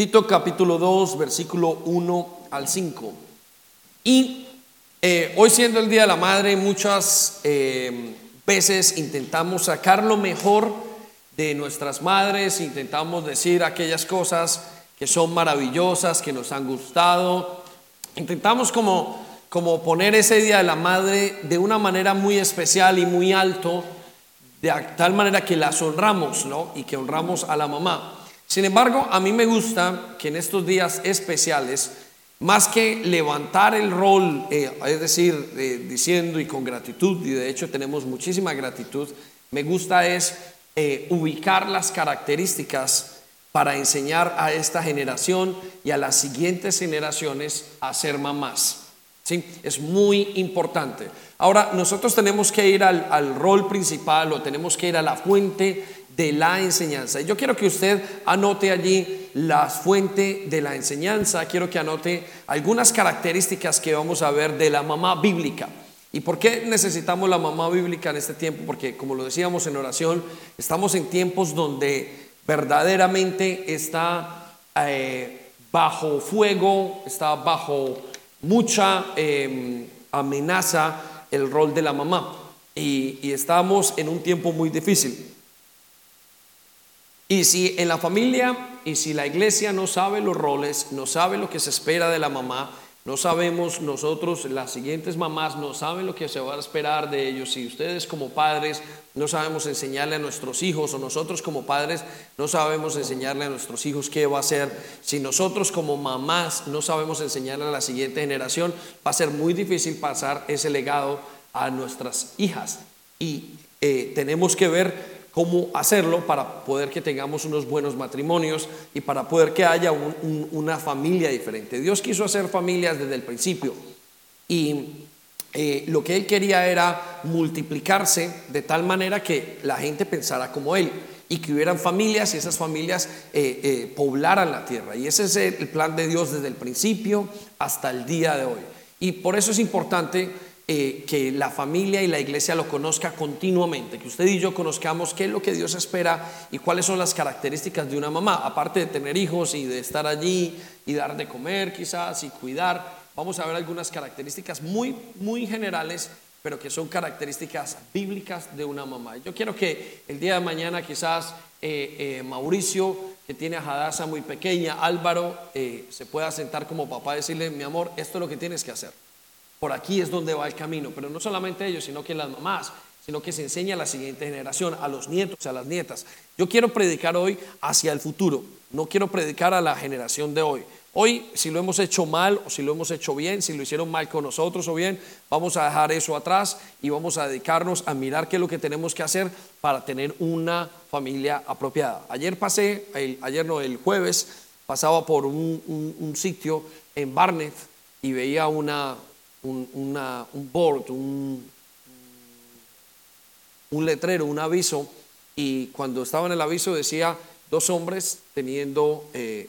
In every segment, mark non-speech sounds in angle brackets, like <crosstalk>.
Tito capítulo 2, versículo 1 al 5. Y eh, hoy siendo el Día de la Madre, muchas eh, veces intentamos sacar lo mejor de nuestras madres, intentamos decir aquellas cosas que son maravillosas, que nos han gustado. Intentamos como, como poner ese Día de la Madre de una manera muy especial y muy alto, de tal manera que las honramos, ¿no? Y que honramos a la mamá. Sin embargo, a mí me gusta que en estos días especiales, más que levantar el rol, eh, es decir, diciendo y con gratitud, y de hecho tenemos muchísima gratitud, me gusta es eh, ubicar las características para enseñar a esta generación y a las siguientes generaciones a ser mamás. ¿Sí? Es muy importante. Ahora, nosotros tenemos que ir al, al, rol principal o tenemos que ir a la fuente de la enseñanza. Yo quiero que usted anote allí la fuente de la enseñanza. Quiero que anote algunas características que vamos a ver de la mamá bíblica. ¿Y por qué necesitamos la mamá bíblica en este tiempo? Porque, como lo decíamos en oración, estamos en tiempos donde verdaderamente está eh, bajo fuego, está bajo mucha em, amenaza el rol de la mamá. Y, y estamos en un tiempo muy difícil. Y si en la familia y si la iglesia no sabe los roles, no sabe lo que se espera de la mamá, no sabemos nosotros, las siguientes mamás no saben lo que se va a esperar de ellos. Si ustedes como padres no sabemos enseñarle a nuestros hijos o nosotros como padres no sabemos enseñarle a nuestros hijos qué va a hacer, si nosotros como mamás no sabemos enseñarle a la siguiente generación, va a ser muy difícil pasar ese legado a nuestras hijas. Y eh, tenemos que ver cómo hacerlo para poder que tengamos unos buenos matrimonios y para poder que haya una familia diferente. Dios quiso hacer familias desde el principio y eh, lo que Él quería era multiplicarse de tal manera que la gente pensara como Él y que hubieran familias y esas familias eh, eh, poblaran la tierra. Y ese es el plan de Dios desde el principio hasta el día de hoy. Y por eso es importante eh, que la familia y la iglesia lo conozca continuamente, que usted y yo conozcamos qué es lo que Dios espera y cuáles son las características de una mamá, aparte de tener hijos y de estar allí y dar de comer quizás y cuidar. Vamos a ver algunas características muy, muy generales, pero que son características bíblicas de una mamá. Yo quiero que el día de mañana quizás eh, eh, Mauricio, que tiene a Hadassah muy pequeña, Álvaro, se pueda sentar como papá y decirle, mi amor, esto es lo que tienes que hacer. Por aquí es donde va el camino, pero no solamente ellos, sino que las mamás, sino que se enseña a la siguiente generación, a los nietos, a las nietas. Yo quiero predicar hoy hacia el futuro, no quiero predicar a la generación de hoy. Hoy, si lo hemos hecho mal o si lo hemos hecho bien, si lo hicieron mal con nosotros o bien, vamos a dejar eso atrás y vamos a dedicarnos a mirar qué es lo que tenemos que hacer para tener una familia apropiada. Ayer pasé, ayer no, el jueves, pasaba por un sitio en Barnet y veía una, un, un board, un, un letrero, un aviso, y cuando estaba en el aviso decía dos hombres teniendo, eh,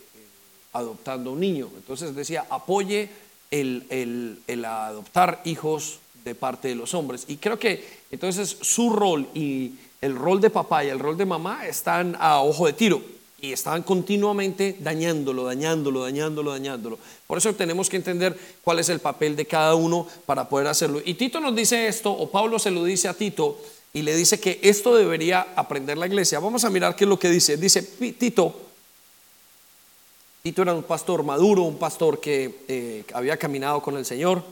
adoptando un niño. Entonces decía, apoye el, el, el, adoptar hijos de parte de los hombres. Y creo que entonces su rol y el rol de papá y el rol de mamá están a ojo de tiro y estaban continuamente dañándolo, dañándolo, dañándolo, dañándolo. Por eso tenemos que entender cuál es el papel de cada uno para poder hacerlo. Y Tito nos dice esto, o Pablo se lo dice a Tito, y le dice que esto debería aprender la iglesia. Vamos a mirar qué es lo que dice. Dice Tito, Tito era un pastor maduro, un pastor que eh, había caminado con el Señor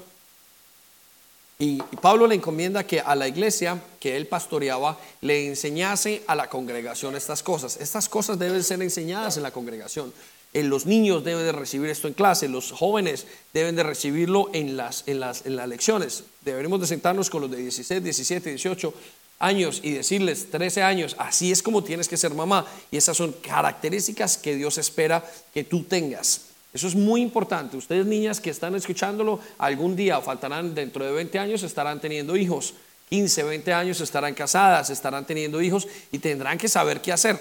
y Pablo le encomienda que a la iglesia que él pastoreaba le enseñase a la congregación estas cosas. Estas cosas deben ser enseñadas en la congregación. Eh, los niños deben de recibir esto en clase, los jóvenes deben de recibirlo en las, en las, en las lecciones. Deberíamos de sentarnos con los de 16, 17, 18 años y decirles 13 años, así es como tienes que ser mamá. Y esas son características que Dios espera que tú tengas. Eso es muy importante. Ustedes niñas que están escuchándolo, algún día faltarán dentro de 20 años, estarán teniendo hijos. 15, 20 años estarán casadas, estarán teniendo hijos y tendrán que saber qué hacer.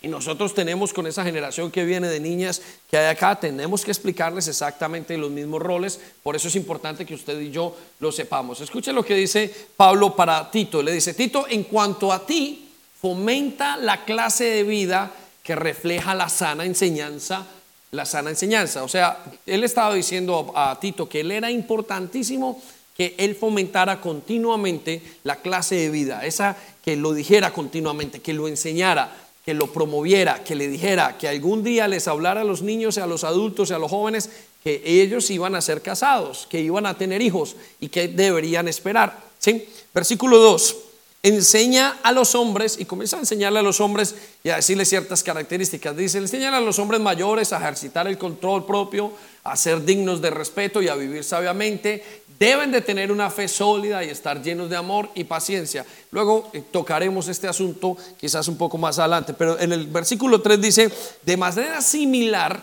Y nosotros tenemos con esa generación que viene de niñas que hay acá, tenemos que explicarles exactamente los mismos roles. Por eso es importante que usted y yo lo sepamos. Escuche lo que dice Pablo para Tito. Le dice, Tito, en cuanto a ti, fomenta la clase de vida que refleja la sana enseñanza la sana enseñanza. O sea, él estaba diciendo a, Tito que él era importantísimo que él fomentara continuamente la clase de vida, esa que lo dijera continuamente, que lo enseñara, que lo promoviera, que le dijera, que algún día les hablara a los niños, a los adultos y a los jóvenes que ellos iban a ser casados, que iban a tener hijos y que deberían esperar. ¿sí? Versículo 2 enseña a los hombres y comienza a enseñarle a los hombres y a decirles ciertas características. Dice, enseñan a los hombres mayores a ejercitar el control propio, a ser dignos de respeto y a vivir sabiamente. Deben de tener una fe sólida y estar llenos de amor y paciencia. Luego eh, tocaremos este asunto quizás un poco más adelante, pero en el versículo 3 dice, de manera similar,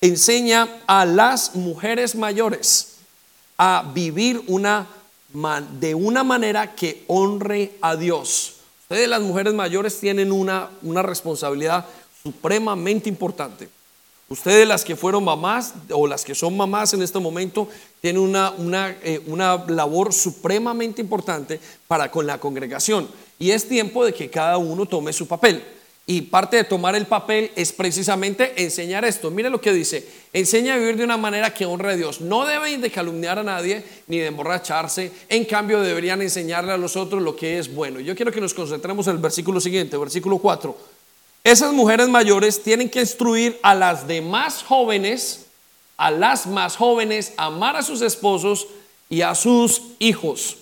enseña a las mujeres mayores a vivir una de una manera que honre a Dios. Ustedes las mujeres mayores tienen una, una responsabilidad supremamente importante. Ustedes las que fueron mamás o las que son mamás en este momento tienen una, una, eh, una labor supremamente importante para con la congregación. Y es tiempo de que cada uno tome su papel. Y parte de tomar el papel es precisamente enseñar esto. Mire lo que dice, enseña a vivir de una manera que honre a Dios. No deben de calumniar a nadie ni de emborracharse. En cambio, deberían enseñarle a los otros lo que es bueno. Yo quiero que nos concentremos en el versículo siguiente, versículo 4. Esas mujeres mayores tienen que instruir a las demás jóvenes, a las más jóvenes, amar a sus esposos y a sus hijos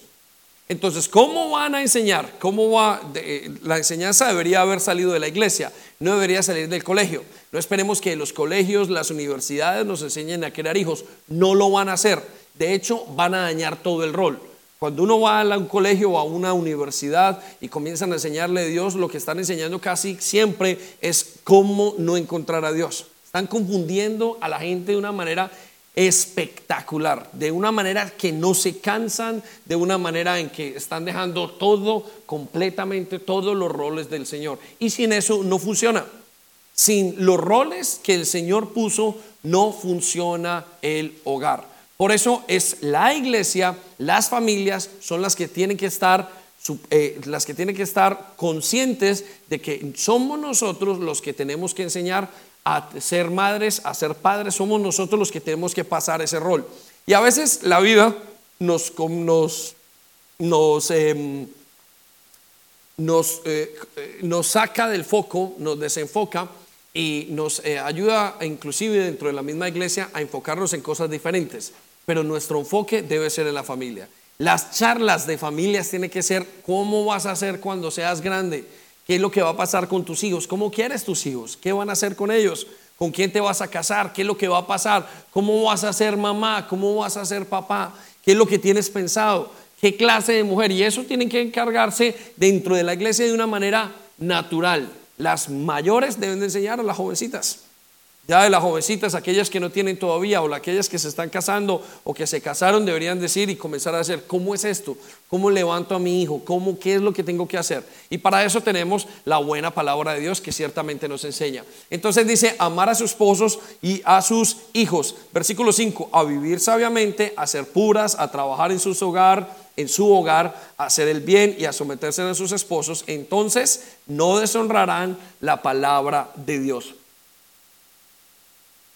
entonces, ¿cómo van a enseñar? ¿Cómo va? Eh, la enseñanza debería haber salido de la iglesia, no debería salir del colegio. No esperemos que los colegios, las universidades nos enseñen a crear hijos. No lo van a hacer. De hecho, van a dañar todo el rol. Cuando uno va a un colegio o a una universidad y comienzan a enseñarle a Dios, lo que están enseñando casi siempre es cómo no encontrar a Dios. Están confundiendo a la gente de una manera espectacular, de una manera que no se cansan, de una manera en que están dejando todo, completamente todos los roles del Señor. Y sin eso no funciona. Sin los roles que el Señor puso, no funciona el hogar. Por eso es la iglesia, las familias son las que tienen que estar eh, las que tienen que estar conscientes de que somos nosotros los que tenemos que enseñar a ser madres, a ser padres, somos nosotros los que tenemos que pasar ese rol. Y a veces la vida nos, nos, nos, em, nos, eh, nos saca del foco, nos desenfoca y nos eh, ayuda inclusive dentro de la misma iglesia a enfocarnos en cosas diferentes. Pero nuestro enfoque debe ser en la familia. Las charlas de familias tienen que ser cómo vas a hacer cuando seas grande ¿Qué es lo que va a pasar con tus hijos? ¿Cómo quieres tus hijos? ¿Qué van a hacer con ellos? ¿Con quién te vas a casar? ¿Qué es lo que va a pasar? ¿Cómo vas a ser mamá? ¿Cómo vas a ser papá? ¿Qué es lo que tienes pensado? ¿Qué clase de mujer? Y eso tienen que encargarse dentro de la iglesia de una manera natural. Las mayores deben de enseñar a las jovencitas. Ya de las jovencitas, aquellas que no tienen todavía o aquellas que se están casando o que se casaron deberían decir y comenzar a hacer, ¿cómo es esto? ¿Cómo levanto a mi hijo? ¿Cómo, ¿Qué es lo que tengo que hacer? Y para eso tenemos la buena palabra de Dios que ciertamente nos enseña. Entonces dice, amar a sus esposos y a sus hijos. Versículo 5, a vivir sabiamente, a ser puras, a trabajar en en su hogar, a hacer el bien y a someterse a sus esposos. Entonces no deshonrarán la palabra de Dios.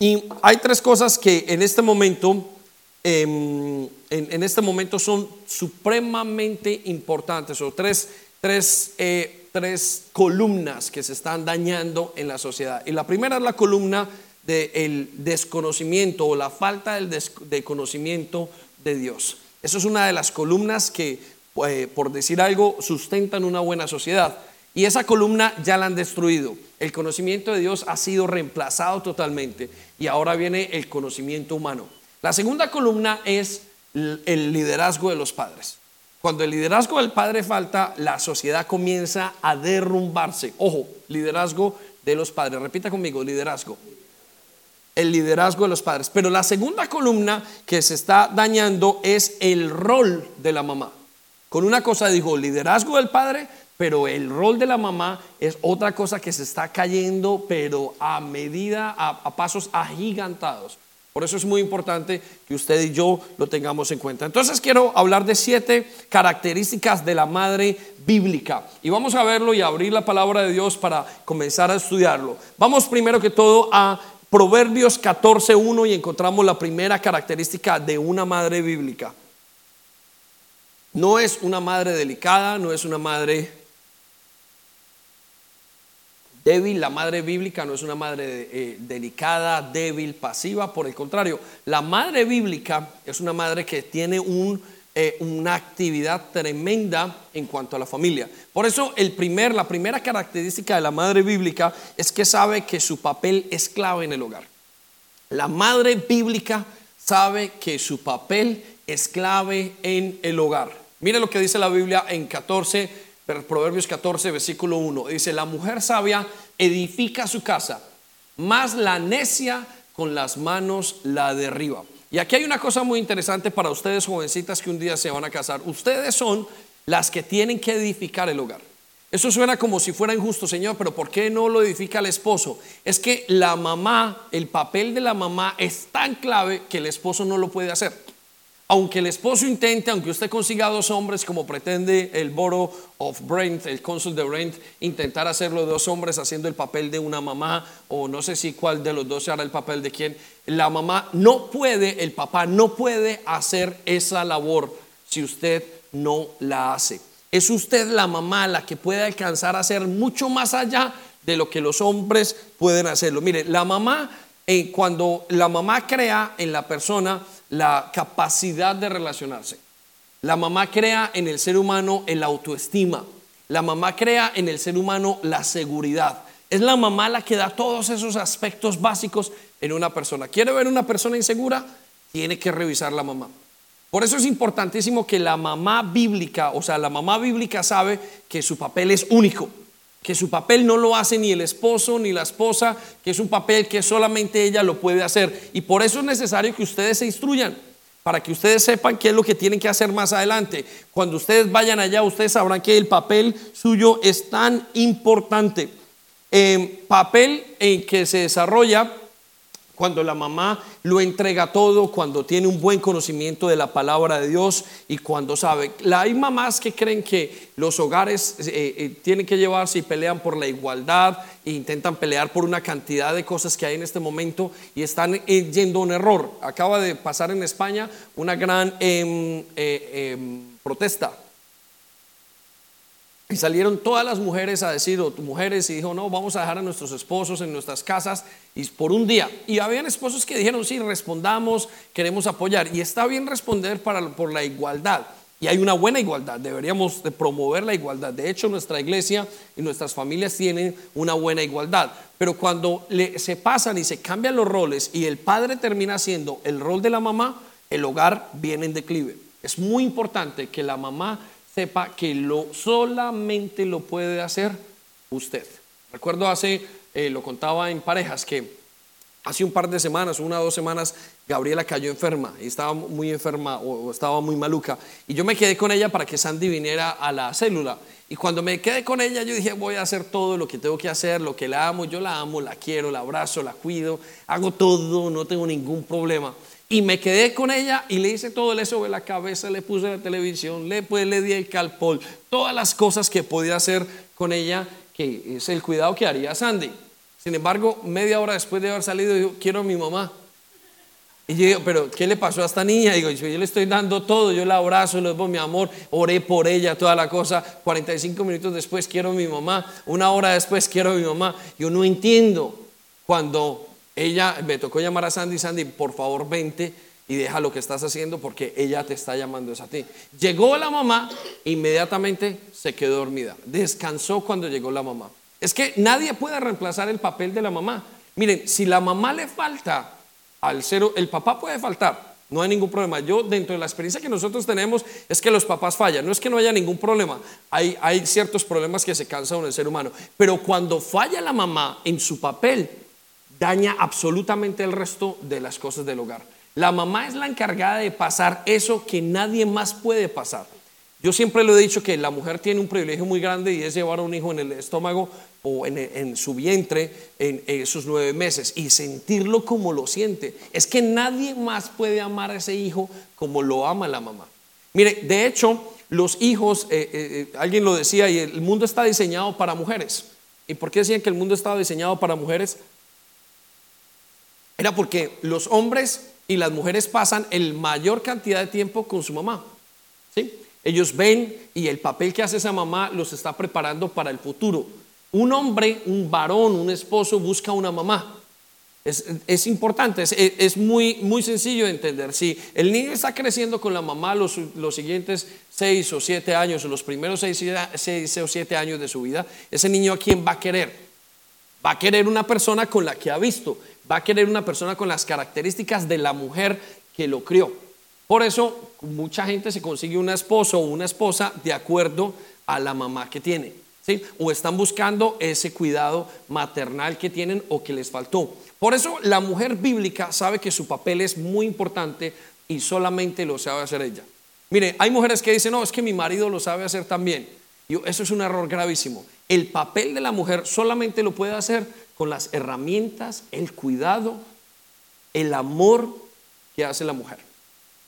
Y hay tres cosas que en este momento, em, en, este momento son supremamente importantes, o tres, tres, eh, tres, columnas que se están dañando en la sociedad. Y la primera es la columna del desconocimiento o la falta del de conocimiento de Dios. Eso es una de las columnas que, eh, por decir algo, sustentan una buena sociedad. Y esa columna ya la han destruido. El conocimiento de Dios ha sido reemplazado totalmente y ahora viene el conocimiento humano. La segunda columna es el liderazgo de los padres. Cuando el liderazgo del padre falta, la sociedad comienza a derrumbarse. Ojo, liderazgo de los padres. Repita conmigo, liderazgo. El liderazgo de los padres. Pero la segunda columna que se está dañando es el rol de la mamá. Con una cosa dijo, liderazgo del padre, pero el rol de la mamá es otra cosa que se está cayendo, pero a medida, a, pasos agigantados. Por eso es muy importante que usted y yo lo tengamos en cuenta. Entonces quiero hablar de siete características de la madre bíblica. Y vamos a verlo y abrir la palabra de Dios para comenzar a estudiarlo. Vamos primero que todo a Proverbios 14.1 y encontramos la primera característica de una madre bíblica. No es una madre delicada, no es una madre débil. La madre bíblica no es una madre eh, delicada, débil, pasiva. Por el contrario, la madre bíblica es una madre que tiene eh, una actividad tremenda en cuanto a la familia. Por eso el primer, la primera característica de la madre bíblica es que sabe que su papel es clave en el hogar. La madre bíblica sabe que su papel es clave en el hogar. Mire lo que dice la Biblia en 14, Proverbios 14, versículo 1. Dice, la mujer sabia edifica su casa, más la necia con las manos la derriba. Y aquí hay una cosa muy interesante para ustedes jovencitas que un día se van a casar. Ustedes son las que tienen que edificar el hogar. Eso suena como si fuera injusto, Señor, pero ¿por qué no lo edifica el esposo? Es que la mamá, el papel de la mamá es tan clave que el esposo no lo puede hacer aunque el esposo intente, aunque usted consiga dos hombres como pretende el Borough of Brent, el cónsul de Brent, intentar hacerlo dos hombres haciendo el papel de una mamá, o no sé si cuál de los dos hará el papel de quién, la mamá no puede, el papá no puede hacer esa labor si usted no la hace. Es usted la mamá la que puede alcanzar a hacer mucho más allá de lo que los hombres pueden hacerlo. Mire, la mamá, eh, cuando la mamá crea en la persona, la capacidad de relacionarse. La mamá crea en el ser humano el autoestima. La mamá crea en el ser humano la seguridad. Es la mamá la que da todos esos aspectos básicos en una persona. ¿Quiere ver una persona insegura? Tiene que revisar la mamá. Por eso es importantísimo que la mamá bíblica, o sea, la mamá bíblica sabe que su papel es único, que su papel no lo hace ni el esposo ni la esposa, que es un papel que solamente ella lo puede hacer. Y por eso es necesario que ustedes se instruyan, para que ustedes sepan qué es lo que tienen que hacer más adelante. Cuando ustedes vayan allá, ustedes sabrán que el papel suyo es tan importante. Eh, papel en que se desarrolla cuando la mamá lo entrega todo, cuando tiene un buen conocimiento de la palabra de Dios y cuando sabe. Hay mamás que creen que los hogares eh, eh, tienen que llevarse y pelean por la igualdad e intentan pelear por una cantidad de cosas que hay en este momento y están eh, yendo a un error. Acaba de pasar en España una gran em, em, protesta y salieron todas las mujeres a decir, o mujeres, y dijo, no, vamos a dejar a nuestros esposos en nuestras casas por un día. Y habían esposos que dijeron, sí, respondamos, queremos apoyar. Y está bien responder para, por la igualdad. Y hay una buena igualdad, deberíamos de promover la igualdad. De hecho, nuestra iglesia y nuestras familias tienen una buena igualdad. Pero cuando se pasan y se cambian los roles y el padre termina haciendo el rol de la mamá, el hogar viene en declive. Es muy importante que la mamá sepa que lo solamente lo puede hacer usted. Recuerdo hace, eh, lo contaba en parejas, que hace un par de semanas, una o dos semanas, Gabriela cayó enferma y estaba muy enferma o, estaba muy maluca. Y yo me quedé con ella para que Sandy viniera a la célula. Y cuando me quedé con ella, yo dije, voy a hacer todo lo que tengo que hacer, lo que la amo, yo la amo, la quiero, la abrazo, la cuido, hago todo, no tengo ningún problema. Y me quedé con ella y le hice todo, le sobre la cabeza, le puse la televisión, le, pues, le di el calpol, todas las cosas que podía hacer con ella, que es el cuidado que haría Sandy. Sin embargo, media hora después de haber salido, dijo, quiero a mi mamá. Y yo digo, pero ¿qué le pasó a esta niña? Digo, yo, le estoy dando todo, yo la abrazo, le doy mi amor, oré por ella, toda la cosa. 45 minutos después quiero a mi mamá, una hora después quiero a mi mamá. Yo no entiendo cuando ella me tocó llamar a Sandy, Sandy, por favor vente y deja lo que estás haciendo porque ella te está llamando es a ti. Llegó la mamá, inmediatamente se quedó dormida. Descansó cuando llegó la mamá. Es que nadie puede reemplazar el papel de la mamá. Miren, si la mamá le falta al cero, el papá puede faltar, no hay ningún problema. Yo, dentro de la experiencia que nosotros tenemos, es que los papás fallan. No es que no haya ningún problema. Hay, hay ciertos problemas que se cansan en el ser humano. Pero cuando falla la mamá en su papel, daña absolutamente el resto de las cosas del hogar. La mamá es la encargada de pasar eso que nadie más puede pasar. Yo siempre lo he dicho que la mujer tiene un privilegio muy grande y es llevar a un hijo en el estómago o en, su vientre en, esos nueve meses y sentirlo como lo siente. Es que nadie más puede amar a ese hijo como lo ama la mamá. Mire, de hecho, los hijos, eh, eh, eh, alguien lo decía, y el mundo está diseñado para mujeres. ¿Y por qué decían que el mundo estaba diseñado para mujeres? Era porque los hombres y las mujeres pasan el mayor cantidad de tiempo con su mamá. ¿sí? Ellos ven y el papel que hace esa mamá los está preparando para el futuro. Un hombre, un varón, un esposo busca una mamá. Es, importante, es, muy, muy sencillo de entender. Si el niño está creciendo con la mamá los, los siguientes seis o siete años, los primeros seis, seis o siete años de su vida, ese niño a quién va a querer. Va a querer una persona con la que ha visto, va a querer una persona con las características de la mujer que lo crió. Por eso mucha gente se consigue un esposo o una esposa de acuerdo a la mamá que tiene. ¿sí? O están buscando ese cuidado maternal que tienen o que les faltó. Por eso la mujer bíblica sabe que su papel es muy importante y solamente lo sabe hacer ella. Mire, hay mujeres que dicen, no, es que mi marido lo sabe hacer también. Y eso es un error gravísimo. El papel de la mujer solamente lo puede hacer con las herramientas, el cuidado, el amor que hace la mujer.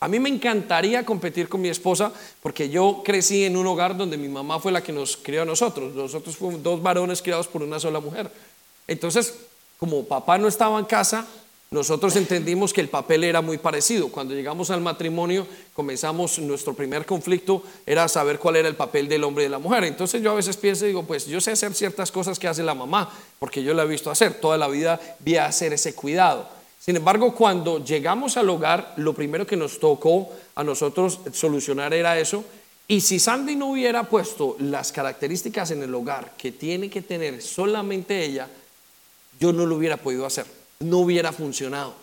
A mí me encantaría competir con mi esposa porque yo crecí en un hogar donde mi mamá fue la que nos crió a nosotros. Nosotros fuimos dos varones criados por una sola mujer. Entonces, como papá no estaba en casa, nosotros entendimos que el papel era muy parecido. Cuando llegamos al matrimonio, comenzamos nuestro primer conflicto, era saber cuál era el papel del hombre y de la mujer. Entonces yo a veces pienso y digo, pues yo sé hacer ciertas cosas que hace la mamá, porque yo la he visto hacer. Toda la vida vi hacer ese cuidado. Sin embargo, cuando llegamos al hogar, lo primero que nos tocó a nosotros solucionar era eso. Y si Sandy no hubiera puesto las características en el hogar que tiene que tener solamente ella, yo no lo hubiera podido hacer, no hubiera funcionado.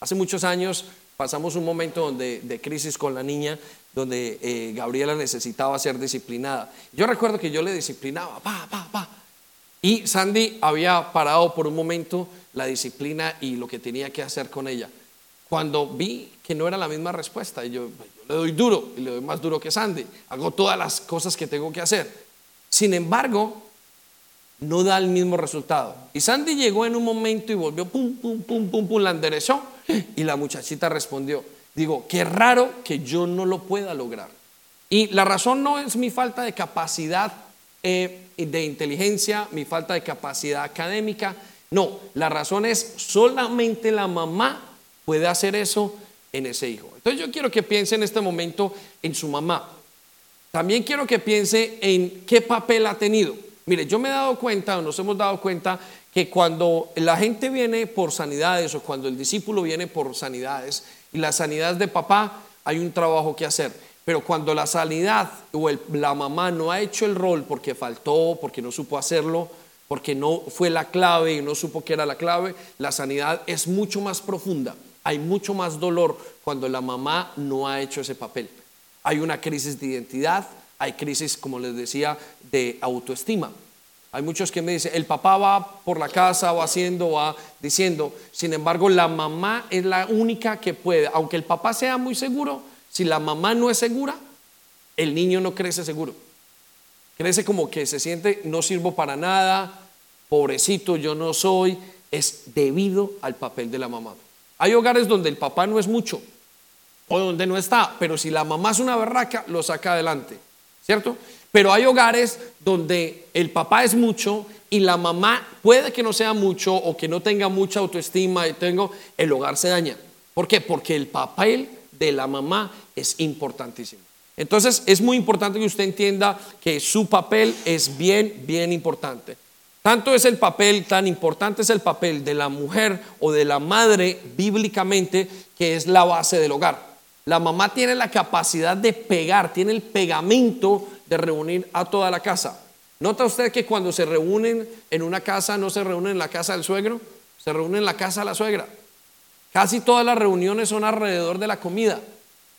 Hace muchos años pasamos un momento donde, de crisis con la niña, donde eh, Gabriela necesitaba ser disciplinada. Yo recuerdo que yo le disciplinaba, pa, pa, pa. Y Sandy había parado por un momento la disciplina y lo que tenía que hacer con ella. Cuando vi que no era la misma respuesta, yo, yo le doy duro y le doy más duro que Sandy, hago todas las cosas que tengo que hacer. Sin embargo, no da el mismo resultado. Y Sandy llegó en un momento y volvió, pum, pum, pum, pum, pum, la enderezó y la muchachita respondió. Digo, qué raro que yo no lo pueda lograr. Y la razón no es mi falta de capacidad eh, de inteligencia, mi falta de capacidad académica. No, la razón es solamente la mamá puede hacer eso en ese hijo. Entonces yo quiero que piense en este momento en su mamá. También quiero que piense en qué papel ha tenido. Mire, yo me he dado cuenta, o nos hemos dado cuenta, que cuando la gente viene por sanidades o cuando el discípulo viene por sanidades y la sanidad de papá, hay un trabajo que hacer. Pero cuando la sanidad o la mamá no ha hecho el rol porque faltó, porque no supo hacerlo, porque no fue la clave y no supo que era la clave, la sanidad es mucho más profunda. Hay mucho más dolor cuando la mamá no ha hecho ese papel. Hay una crisis de identidad, hay crisis, como les decía, de autoestima. Hay muchos que me dicen, el papá va por la casa, va haciendo, va diciendo. Sin embargo, la mamá es la única que puede, aunque el papá sea muy seguro, si la mamá no es segura, el niño no crece seguro. Crece como que se siente, no sirvo para nada, pobrecito, yo no soy. Es debido al papel de la mamá. Hay hogares donde el papá no es mucho o donde no está, pero si la mamá es una berraca, lo saca adelante. ¿Cierto? Pero hay hogares donde el papá es mucho y la mamá puede que no sea mucho o que no tenga mucha autoestima y tengo, el hogar se daña. ¿Por qué? Porque el papel de la mamá es importantísimo. Entonces es muy importante que usted entienda que su papel es bien, bien importante. Tanto es el papel, tan importante es el papel de la mujer o de la madre bíblicamente, que es la base del hogar. La mamá tiene la capacidad de pegar, tiene el pegamento de reunir a toda la casa. ¿Nota usted que cuando se reúnen en una casa no se reúnen en la casa del suegro? Se reúnen en la casa de la suegra. Casi todas las reuniones son alrededor de la comida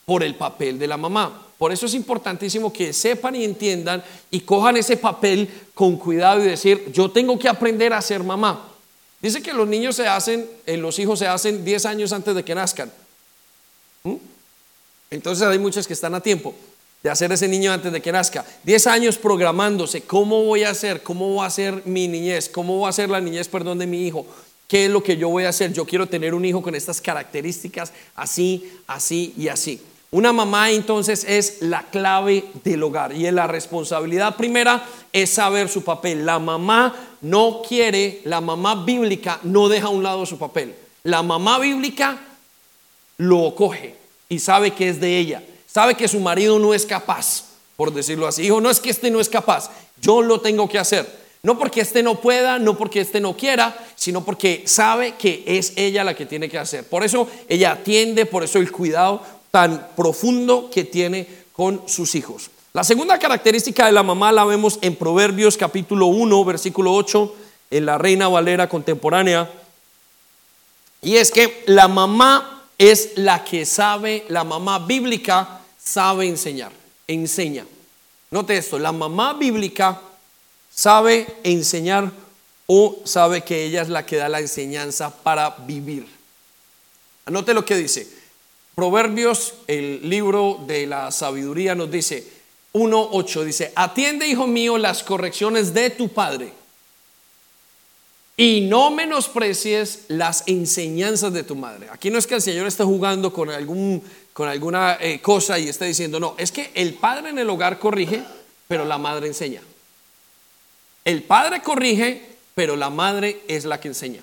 por el papel de la mamá. Por eso es importantísimo que sepan y entiendan y cojan ese papel con cuidado y decir, yo tengo que aprender a ser mamá. Dice que los niños se hacen, eh, los hijos se hacen 10 años antes de que nazcan. ¿Mm? Entonces hay muchos que están a tiempo de hacer ese niño antes de que nazca. Diez años programándose, ¿cómo voy a hacer? ¿Cómo va a ser mi niñez? ¿Cómo va a ser la niñez, perdón, de mi hijo? ¿Qué es lo que yo voy a hacer? Yo quiero tener un hijo con estas características, así, así y así. Una mamá entonces es la clave del hogar y la responsabilidad primera es saber su papel. La mamá no quiere, la mamá bíblica no deja a un lado su papel. La mamá bíblica lo coge y sabe que es de ella. Sabe que su marido no es capaz, por decirlo así. Hijo, no es que este no es capaz, yo lo tengo que hacer. No porque este no pueda, no porque este no quiera, sino porque sabe que es ella la que tiene que hacer. Por eso ella atiende, por eso el cuidado tan profundo que tiene con sus hijos. La segunda característica de la mamá la vemos en Proverbios capítulo 1, versículo 8, en la Reina Valera contemporánea. Y es que la mamá es la que sabe, la mamá bíblica sabe enseñar, enseña. Note esto, la mamá bíblica sabe enseñar o sabe que ella es la que da la enseñanza para vivir. Anote lo que dice. Proverbios, el libro de la sabiduría, nos dice 1.8, dice, atiende, hijo mío, las correcciones de tu padre y no menosprecies las enseñanzas de tu madre. Aquí no es que el Señor esté jugando con, algún, con alguna eh, cosa y esté diciendo, no, es que el padre en el hogar corrige, pero la madre enseña. El padre corrige, pero la madre es la que enseña.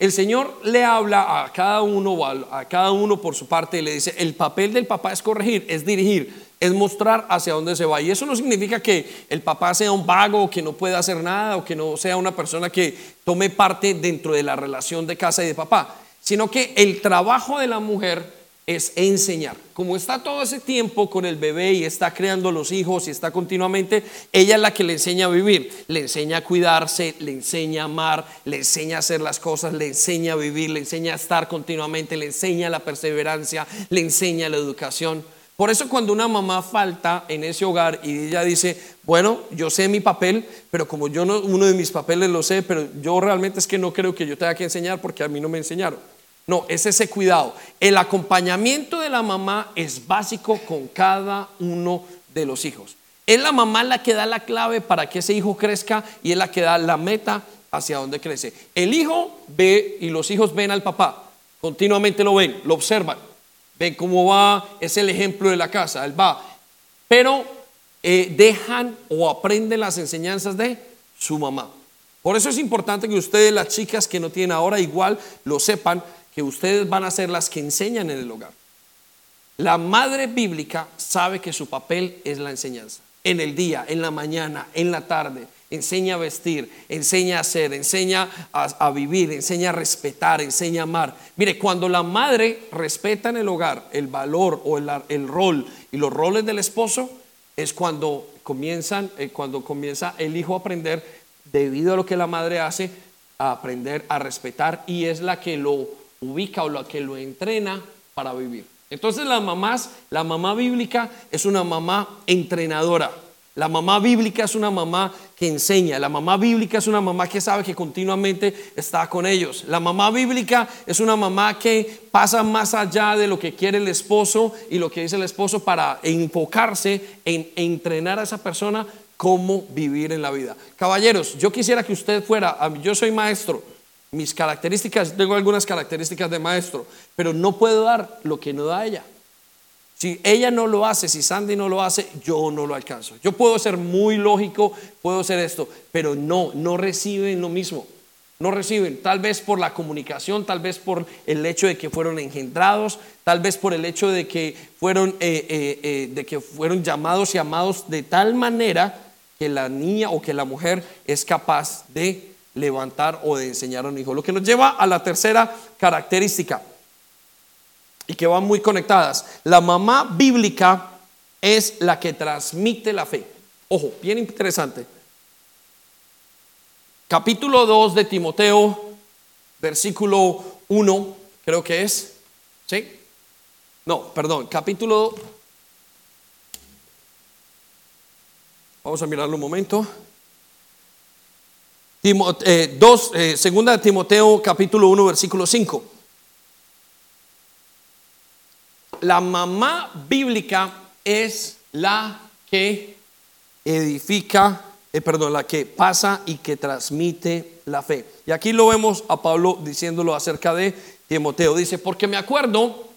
El Señor le habla a cada uno, a cada uno por su parte y le dice, el papel del papá es corregir, es dirigir, es mostrar hacia dónde se va. Y eso no significa que el papá sea un vago, que no pueda hacer nada, o que no sea una persona que tome parte dentro de la relación de casa y de papá, sino que el trabajo de la mujer es enseñar. Como está todo ese tiempo con el bebé y está creando los hijos y está continuamente, ella es la que le enseña a vivir, le enseña a cuidarse, le enseña a amar, le enseña a hacer las cosas, le enseña a vivir, le enseña a estar continuamente, le enseña la perseverancia, le enseña la educación. Por eso cuando una mamá falta en ese hogar y ella dice, bueno, yo sé mi papel, pero como yo no, uno de mis papeles lo sé, pero yo realmente es que no creo que yo tenga que enseñar porque a mí no me enseñaron. No, es ese cuidado. El acompañamiento de la mamá es básico con cada uno de los hijos. Es la mamá la que da la clave para que ese hijo crezca y es la que da la meta hacia donde crece. El hijo ve y los hijos ven al papá, continuamente lo ven, lo observan, ven cómo va, es el ejemplo de la casa, él va, pero eh, dejan o aprenden las enseñanzas de su mamá. Por eso es importante que ustedes, las chicas que no tienen ahora, igual lo sepan, que ustedes van a ser las que enseñan en el hogar. La madre bíblica sabe que su papel es la enseñanza. En el día, en la mañana, en la tarde, enseña a vestir, enseña a hacer, enseña a, vivir, enseña a respetar, enseña a amar. Mire, cuando la madre respeta en el hogar el valor o el, rol y los roles del esposo, es cuando comienzan, eh, cuando comienza el hijo a aprender, debido a lo que la madre hace, a aprender a respetar y es la que lo ubica o lo que lo entrena para vivir. Entonces las mamás, la mamá bíblica es una mamá entrenadora. La mamá bíblica es una mamá que enseña. La mamá bíblica es una mamá que sabe que continuamente está con ellos. La mamá bíblica es una mamá que pasa más allá de lo que quiere el esposo y lo que dice el esposo para enfocarse en entrenar a esa persona cómo vivir en la vida. Caballeros, yo quisiera que usted fuera, yo soy maestro, mis características, tengo algunas características de maestro, pero no puedo dar lo que no da ella. Si ella no lo hace, si Sandy no lo hace, yo no lo alcanzo. Yo puedo ser muy lógico, puedo ser esto, pero no, no reciben lo mismo. No reciben, tal vez por la comunicación, tal vez por el hecho de que fueron engendrados, tal vez por el hecho de que fueron, eh, eh, eh, de que fueron llamados y amados de tal manera que la niña o que la mujer es capaz de levantar o de enseñar a un hijo. Lo que nos lleva a la tercera característica y que van muy conectadas. La mamá bíblica es la que transmite la fe. Ojo, bien interesante. Capítulo 2 de Timoteo, versículo 1, creo que es. ¿Sí? No, perdón, capítulo... Vamos a mirarlo un momento. Eh, dos, eh, segunda de Timoteo capítulo 1 versículo 5. La mamá bíblica es la que edifica, eh, perdón, la que pasa y que transmite la fe. Y aquí lo vemos a Pablo diciéndolo acerca de Timoteo. Dice, porque me acuerdo,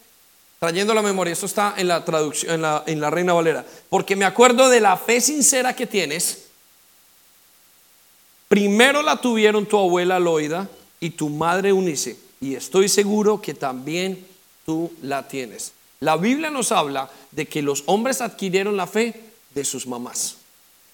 trayendo la memoria, esto está en la traducción, en la, en la Reina Valera, porque me acuerdo de la fe sincera que tienes Primero la tuvieron tu abuela Loida y tu madre Unice, y estoy seguro que también tú la tienes. La Biblia nos habla de que los hombres adquirieron la fe de sus mamás,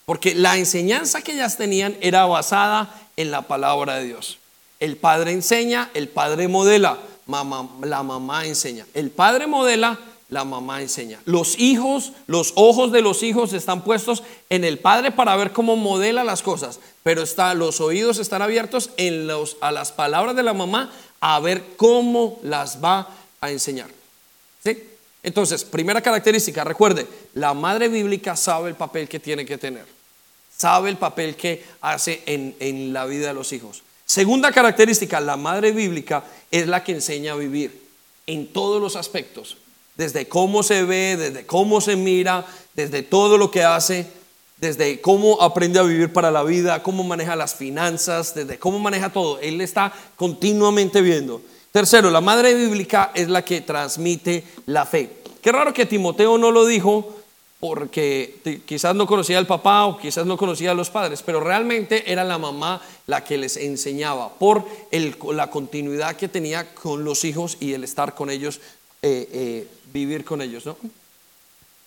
porque la enseñanza que ellas tenían era basada en la palabra de Dios. El padre enseña, el padre modela, la mamá enseña. El padre modela, la mamá enseña. Los hijos, los ojos de los hijos están puestos en el padre para ver cómo modela las cosas, pero está, los oídos están abiertos a las palabras de la mamá a ver cómo las va a enseñar. Entonces, primera característica, recuerde, la madre bíblica sabe el papel que tiene que tener, sabe el papel que hace en, en la vida de los hijos. Segunda característica, la madre bíblica es la que enseña a vivir en todos los aspectos, desde cómo se ve, desde cómo se mira, desde todo lo que hace, desde cómo aprende a vivir para la vida, cómo maneja las finanzas, desde cómo maneja todo. Él está continuamente viendo. Tercero, la madre bíblica es la que transmite la fe. Qué raro que Timoteo no lo dijo porque quizás no conocía al papá o quizás no conocía a los padres, pero realmente era la mamá la que les enseñaba por la continuidad que tenía con los hijos y el estar con ellos, eh, eh, vivir con ellos, ¿no?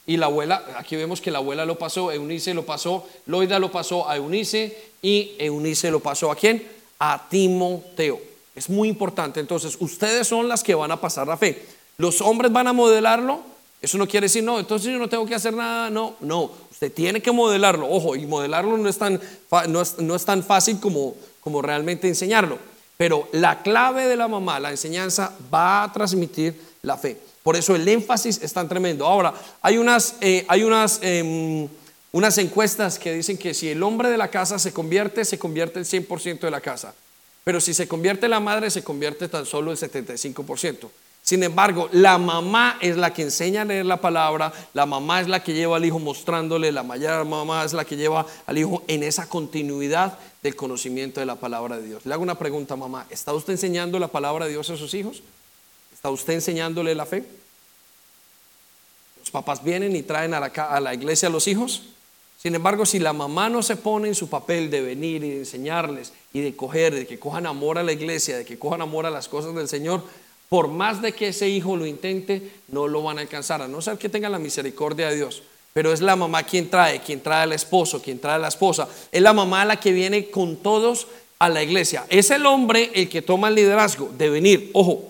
Y la abuela, aquí vemos que la abuela lo pasó, Eunice lo pasó, Loida lo pasó a Eunice y Eunice lo pasó a quién? A Timoteo. Es muy importante. Entonces, ustedes son las que van a pasar la fe. Los hombres van a modelarlo. Eso no quiere decir, no, entonces yo no tengo que hacer nada. No, no. Usted tiene que modelarlo. Ojo, y modelarlo no es tan, no es, no es tan fácil como, como realmente enseñarlo. Pero la clave de la mamá, la enseñanza, va a transmitir la fe. Por eso el énfasis es tan tremendo. Ahora, hay unas, eh, hay unas, em, unas encuestas que dicen que si el hombre de la casa se convierte, se convierte el 100% de la casa. Pero si se convierte la madre, se convierte tan solo el 75%. Sin embargo, la mamá es la que enseña a leer la palabra, la mamá es la que lleva al hijo mostrándole, la mamá es la que lleva al hijo en esa continuidad del conocimiento de la palabra de Dios. Le hago una pregunta, mamá, ¿está usted enseñando la palabra de Dios a sus hijos? ¿Está usted enseñándole la fe? Los papás vienen y traen a la, a la iglesia a los hijos. Sin embargo, si la mamá no se pone en su papel de venir y de enseñarles y de coger, de que cojan amor a la iglesia, de que cojan amor a las cosas del Señor, por más de que ese hijo lo intente, no lo van a alcanzar, a no ser que tengan la misericordia de Dios. Pero es la mamá quien trae, quien trae al esposo, quien trae a la esposa. Es la mamá la que viene con todos a la iglesia. Es el hombre el que toma el liderazgo de venir. Ojo,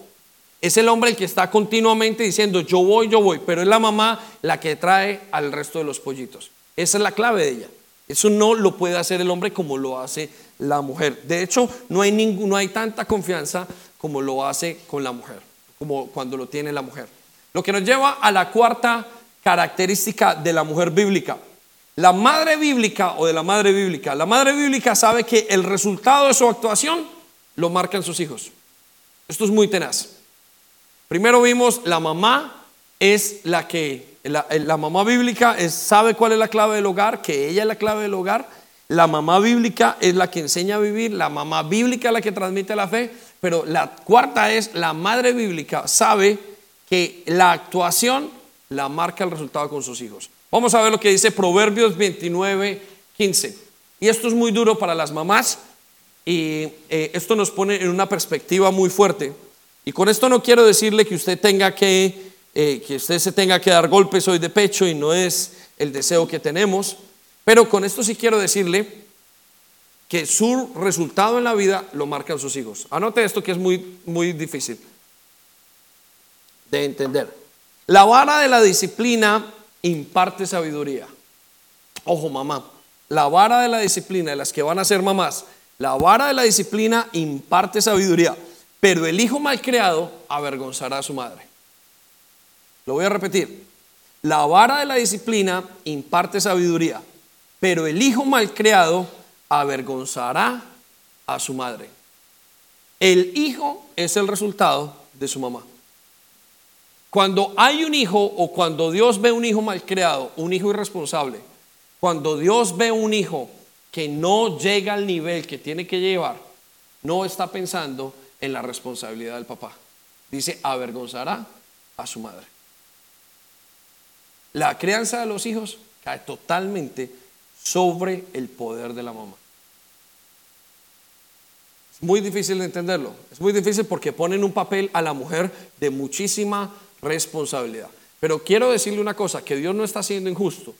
es el hombre el que está continuamente diciendo, yo voy, yo voy, pero es la mamá la que trae al resto de los pollitos. Esa es la clave de ella. Eso no lo puede hacer el hombre como lo hace la mujer. De hecho, no hay, no hay tanta confianza como lo hace con la mujer, como cuando lo tiene la mujer. Lo que nos lleva a la cuarta característica de la mujer bíblica. La madre bíblica o de la madre bíblica. La madre bíblica sabe que el resultado de su actuación lo marcan sus hijos. Esto es muy tenaz. Primero vimos la mamá es la que, la, mamá bíblica es, sabe cuál es la clave del hogar, que ella es la clave del hogar. La mamá bíblica es la que enseña a vivir, la mamá bíblica es la que transmite la fe, pero la cuarta es la madre bíblica sabe que la actuación la marca el resultado con sus hijos. Vamos a ver lo que dice Proverbios 29, 15. Y esto es muy duro para las mamás y eh, esto nos pone en una perspectiva muy fuerte. Y con esto no quiero decirle que usted tenga que, eh, que usted se tenga que dar golpes hoy de pecho y no es el deseo que tenemos, pero con esto sí quiero decirle que su resultado en la vida lo marcan sus hijos. Anote esto que es muy, muy difícil de entender. La vara de la disciplina imparte sabiduría. Ojo, mamá, la vara de la disciplina de las que van a ser mamás, la vara de la disciplina imparte sabiduría. Pero el hijo malcriado avergonzará a su madre. Lo voy a repetir. La vara de la disciplina imparte sabiduría, pero el hijo malcriado avergonzará a su madre. El hijo es el resultado de su mamá. Cuando hay un hijo o cuando Dios ve un hijo malcriado, un hijo irresponsable, cuando Dios ve un hijo que no llega al nivel que tiene que llevar, no está pensando en la responsabilidad del papá. Dice, avergonzará a su madre. La crianza de los hijos cae totalmente sobre el poder de la mamá. muy difícil de entenderlo. Es muy difícil porque ponen un papel a la mujer de muchísima responsabilidad. Pero quiero decirle una cosa, que Dios no está siendo injusto.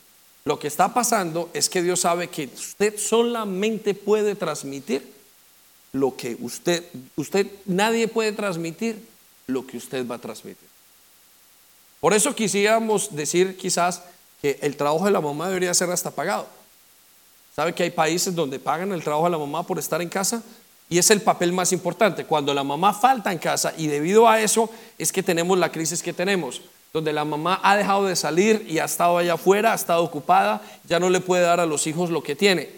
Lo que está pasando es que Dios sabe que usted solamente puede transmitir lo que usted, usted, nadie puede transmitir lo que usted va a transmitir. Por eso quisiéramos decir quizás que el trabajo de la mamá debería ser hasta pagado. ¿Sabe que hay países donde pagan el trabajo de la mamá por estar en casa? Y es el papel más importante. Cuando la mamá falta en casa y debido a eso es que tenemos la crisis que tenemos, donde la mamá ha dejado de salir y ha estado allá afuera, ha estado ocupada, ya no le puede dar a los hijos lo que tiene.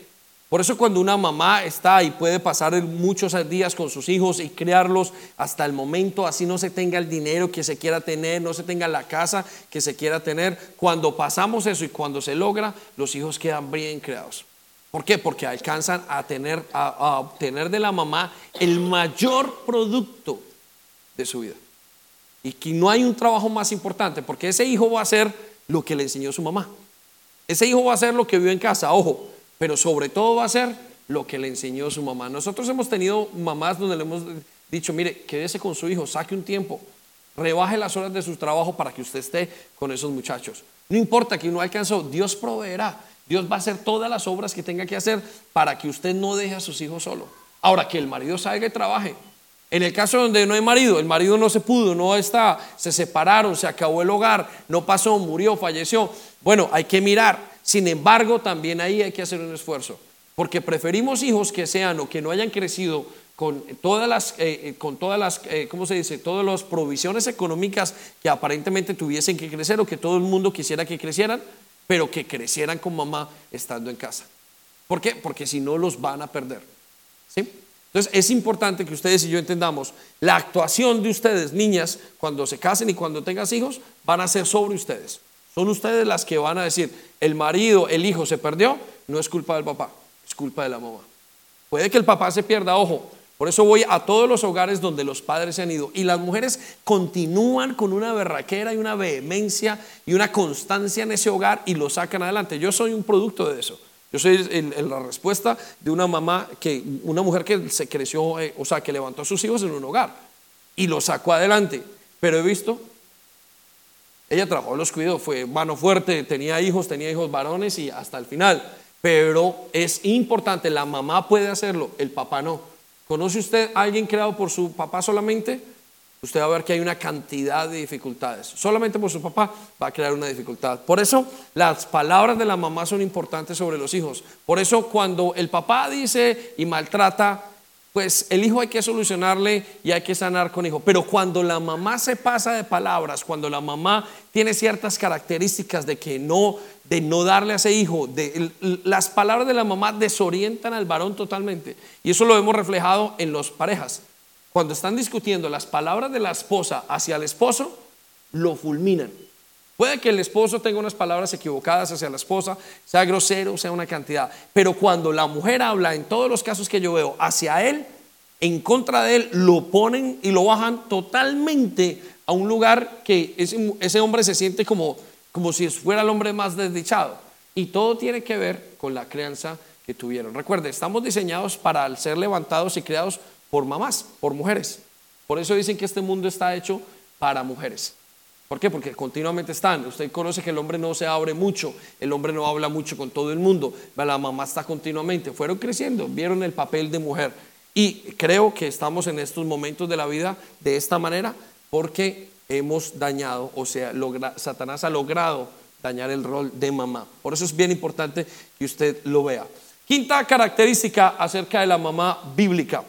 Por eso cuando una mamá está y puede pasar muchos días con sus hijos y criarlos hasta el momento, así no se tenga el dinero que se quiera tener, no se tenga la casa que se quiera tener, cuando pasamos eso y cuando se logra, los hijos quedan bien creados. ¿Por qué? Porque alcanzan a, tener, a, obtener de la mamá el mayor producto de su vida. Y que no hay un trabajo más importante, porque ese hijo va a hacer lo que le enseñó su mamá. Ese hijo va a hacer lo que vio en casa, ojo, pero sobre todo va a hacer lo que le enseñó su mamá. Nosotros hemos tenido mamás donde le hemos dicho, mire, quédese con su hijo, saque un tiempo, rebaje las horas de su trabajo para que usted esté con esos muchachos. No importa que no alcanzó, Dios proveerá. Dios va a hacer todas las obras que tenga que hacer para que usted no deje a sus hijos solo. Ahora que el marido salga y trabaje. En el caso donde no hay marido, el marido no se pudo, no está, se separaron, se acabó el hogar, no pasó, murió, falleció. Bueno, hay que mirar. Sin embargo, también ahí hay que hacer un esfuerzo, porque preferimos hijos que sean o que no hayan crecido con todas las, eh, eh, con todas las, eh, ¿cómo se dice? Todas las provisiones económicas que aparentemente tuviesen que crecer o que todo el mundo quisiera que crecieran, pero que crecieran con mamá estando en casa. ¿Por qué? Porque si no los van a perder. ¿Sí? Entonces es importante que ustedes y yo entendamos, la actuación de ustedes, niñas, cuando se casen y cuando tengan hijos, van a ser sobre ustedes. Son ustedes las que van a decir, el marido, el hijo se perdió, no es culpa del papá, es culpa de la mamá. Puede que el papá se pierda, ojo, por eso voy a todos los hogares donde los padres se han ido y las mujeres continúan con una berraquera y una vehemencia y una constancia en ese hogar y lo sacan adelante. Yo soy un producto de eso. Yo soy la respuesta de una mamá que, una mujer que se creció, eh, o sea, que levantó a sus hijos en un hogar y lo sacó adelante. Pero he visto, ella trabajó los cuidados, fue mano fuerte, tenía hijos, tenía hijos varones y hasta el final. Pero es importante, la mamá puede hacerlo, el papá no. ¿Conoce usted a alguien creado por su papá solamente? Usted va a ver que hay una cantidad de dificultades. Solamente por su papá va a crear una dificultad. Por eso las palabras de la mamá son importantes sobre los hijos. Por eso cuando el papá dice y maltrata, pues el hijo hay que solucionarle y hay que sanar con hijo. Pero cuando la mamá se pasa de palabras, cuando la mamá tiene ciertas características de que no, de no darle a ese hijo, las palabras de la mamá desorientan al varón totalmente. Y eso lo hemos reflejado en las parejas. Cuando están discutiendo las palabras de la esposa hacia el esposo, lo fulminan. Puede que el esposo tenga unas palabras equivocadas hacia la esposa, sea grosero, sea una cantidad, pero cuando la mujer habla, en todos los casos que yo veo, hacia él, en contra de él, lo ponen y lo bajan totalmente a un lugar que ese, hombre se siente como, como si fuera el hombre más desdichado. Y todo tiene que ver con la crianza que tuvieron. Recuerde, estamos diseñados para ser levantados y creados por mamás, por mujeres. Por eso dicen que este mundo está hecho para mujeres. ¿Por qué? Porque continuamente están. Usted conoce que el hombre no se abre mucho, el hombre no habla mucho con todo el mundo, la mamá está continuamente. Fueron creciendo, vieron el papel de mujer. Y creo que estamos en estos momentos de la vida de esta manera porque hemos dañado, o sea, Satanás ha logrado dañar el rol de mamá. Por eso es bien importante que usted lo vea. Quinta característica acerca de la mamá bíblica.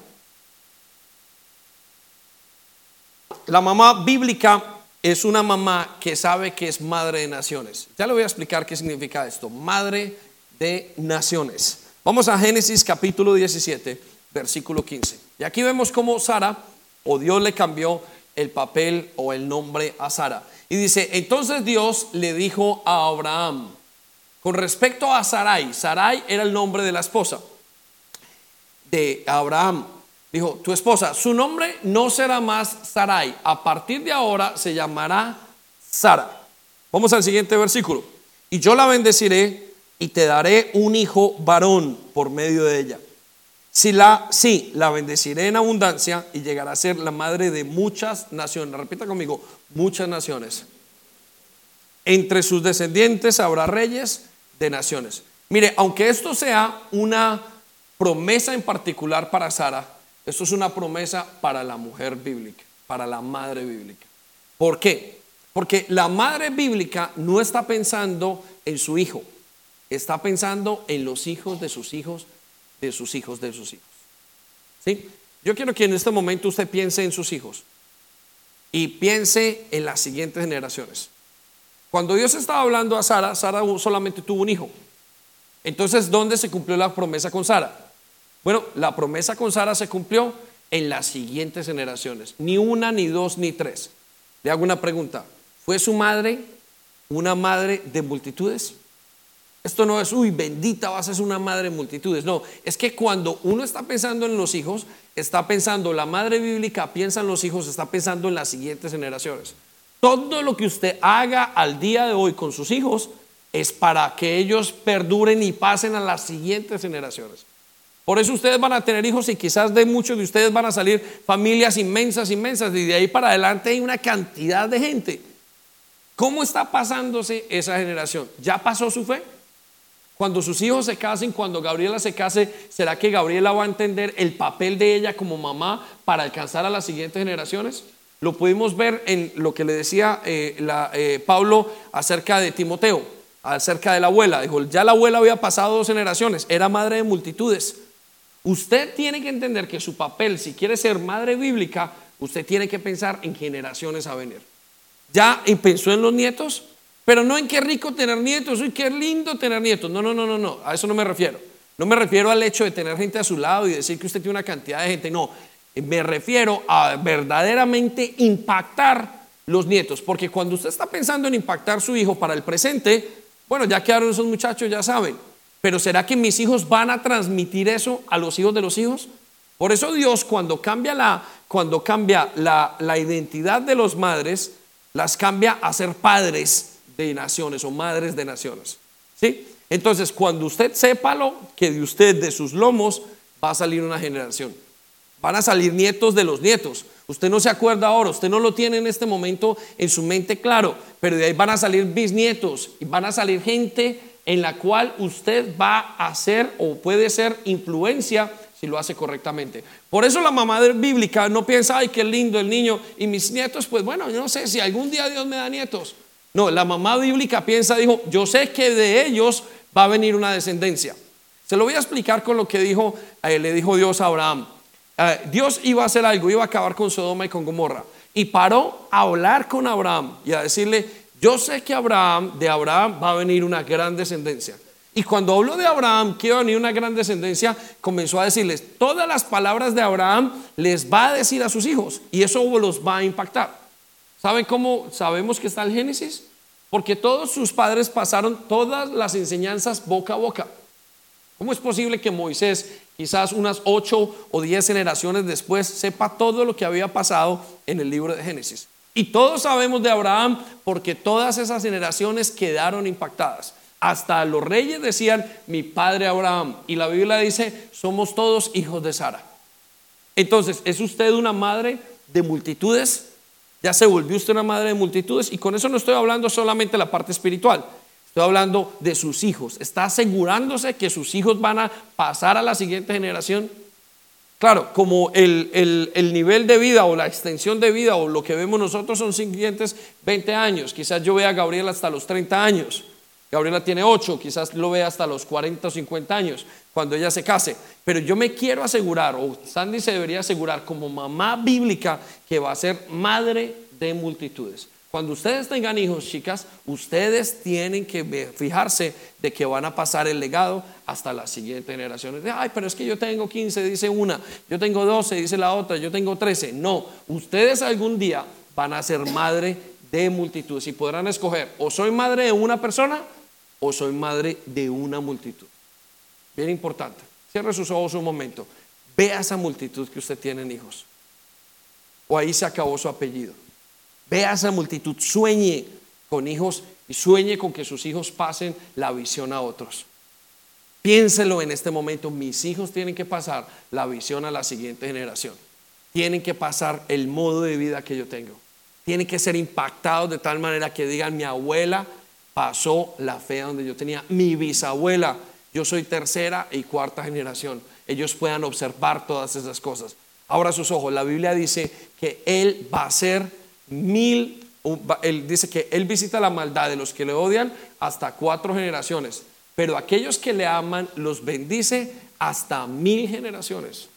La mamá bíblica es una mamá que sabe que es madre de naciones. Ya le voy a explicar qué significa esto, madre de naciones. Vamos a Génesis capítulo 17, versículo 15. Y aquí vemos cómo Sara, o Dios le cambió el papel o el nombre a Sara. Y dice, entonces Dios le dijo a Abraham, con respecto a Sarai, Sarai era el nombre de la esposa de Abraham. Dijo, tu esposa, su nombre no será más Sarai, a partir de ahora se llamará Sara. Vamos al siguiente versículo. Y yo la bendeciré y te daré un hijo varón por medio de ella. Si la, sí, la bendeciré en abundancia y llegará a ser la madre de muchas naciones. Repita conmigo, muchas naciones. Entre sus descendientes habrá reyes de naciones. Mire, aunque esto sea una promesa en particular para Sara, esto es una promesa para la mujer bíblica, para la madre bíblica. ¿Por qué? Porque la madre bíblica no está pensando en su hijo, está pensando en los hijos de sus hijos, de sus hijos, de sus hijos. ¿Sí? Yo quiero que en este momento usted piense en sus hijos y piense en las siguientes generaciones. Cuando Dios estaba hablando a Sara, Sara solamente tuvo un hijo. Entonces, ¿dónde se cumplió la promesa con Sara? Bueno, la promesa con Sara se cumplió en las siguientes generaciones. Ni una, ni dos, ni tres. Le hago una pregunta. ¿Fue su madre una madre de multitudes? Esto no es, uy, bendita vas a ser una madre de multitudes. No, es que cuando uno está pensando en los hijos, está pensando, la madre bíblica piensa en los hijos, está pensando en las siguientes generaciones. Todo lo que usted haga al día de hoy con sus hijos es para que ellos perduren y pasen a las siguientes generaciones. Por eso ustedes van a tener hijos y quizás de muchos de ustedes van a salir familias inmensas, inmensas, y de ahí para adelante hay una cantidad de gente. ¿Cómo está pasándose esa generación? ¿Ya pasó su fe? Cuando sus hijos se casen, cuando Gabriela se case, ¿será que Gabriela va a entender el papel de ella como mamá para alcanzar a las siguientes generaciones? Lo pudimos ver en lo que le decía eh, eh, Pablo acerca de Timoteo, acerca de la abuela. Dijo, ya la abuela había pasado dos generaciones, era madre de multitudes. Usted tiene que entender que su papel, si quiere ser madre bíblica, usted tiene que pensar en generaciones a venir. Ya pensó en los nietos, pero no en qué rico tener nietos, uy, qué lindo tener nietos. No, no, no, no, no, a eso no me refiero. No me refiero al hecho de tener gente a su lado y decir que usted tiene una cantidad de gente. No, me refiero a verdaderamente impactar los nietos. Porque cuando usted está pensando en impactar su hijo para el presente, bueno, ya quedaron esos muchachos, ya saben. Pero ¿será que mis hijos van a transmitir eso a los hijos de los hijos? Por eso Dios cuando cambia la, cuando cambia la, la identidad de los madres, las cambia a ser padres de naciones o madres de naciones. ¿Sí? Entonces, cuando usted lo que de usted, de sus lomos, va a salir una generación. Van a salir nietos de los nietos. Usted no se acuerda ahora, usted no lo tiene en este momento en su mente claro, pero de ahí van a salir bisnietos y van a salir gente en la cual usted va a ser o puede ser influencia si lo hace correctamente. Por eso la mamá bíblica no piensa, ay, qué lindo el niño y mis nietos, pues bueno, yo no sé si algún día Dios me da nietos. No, la mamá bíblica piensa, dijo, yo sé que de ellos va a venir una descendencia. Se lo voy a explicar con lo que dijo, eh, le dijo Dios a Abraham. Eh, Dios iba a hacer algo, iba a acabar con Sodoma y con Gomorra. Y paró a hablar con Abraham y a decirle, yo sé que Abraham, de Abraham va a venir una gran descendencia. Y cuando habló de Abraham, que iba a venir una gran descendencia, comenzó a decirles, todas las palabras de Abraham les va a decir a sus hijos y eso los va a impactar. ¿Saben cómo sabemos que está el Génesis? Porque todos sus padres pasaron todas las enseñanzas boca a boca. ¿Cómo es posible que Moisés, quizás unas ocho o diez generaciones después, sepa todo lo que había pasado en el libro de Génesis? Y todos sabemos de Abraham porque todas esas generaciones quedaron impactadas. Hasta los reyes decían, mi padre Abraham. Y la Biblia dice, somos todos hijos de Sara. Entonces, ¿es usted una madre de multitudes? Ya se volvió usted una madre de multitudes y con eso no estoy hablando solamente de la parte espiritual, estoy hablando de sus hijos. Está asegurándose que sus hijos van a pasar a la siguiente generación. Claro, como el, nivel de vida o la extensión de vida o lo que vemos nosotros son siguientes 20 años. Quizás yo vea a Gabriela hasta los 30 años. Gabriela tiene 8, quizás lo vea hasta los 40 o 50 años cuando ella se case. Pero yo me quiero asegurar, o Sandy se debería asegurar como mamá bíblica, que va a ser madre de multitudes. Cuando ustedes tengan hijos, chicas, ustedes tienen que fijarse de que van a pasar el legado hasta las siguientes generaciones. Ay, pero es que yo tengo 15, dice una, yo tengo 12, dice la otra, yo tengo 13. No, ustedes algún día van a ser madre de multitudes y podrán escoger o soy madre de una persona o soy madre de una multitud. Bien importante. Cierre sus ojos un momento. Vea esa multitud que usted tiene en hijos. O ahí se acabó su apellido. Vea esa multitud. Sueñe con hijos y sueñe con que sus hijos pasen la visión a otros. Piénselo en este momento, mis hijos tienen que pasar la visión a la siguiente generación. Tienen que pasar el modo de vida que yo tengo. Tienen que ser impactados de tal manera que digan, mi abuela pasó la fe donde yo tenía, mi bisabuela, yo soy tercera y cuarta generación. Ellos puedan observar todas esas cosas. Ahora sus ojos, la Biblia dice que Él va a ser mil, Él dice que Él visita la maldad de los que le odian hasta cuatro generaciones, pero aquellos que le aman los bendice hasta mil generaciones.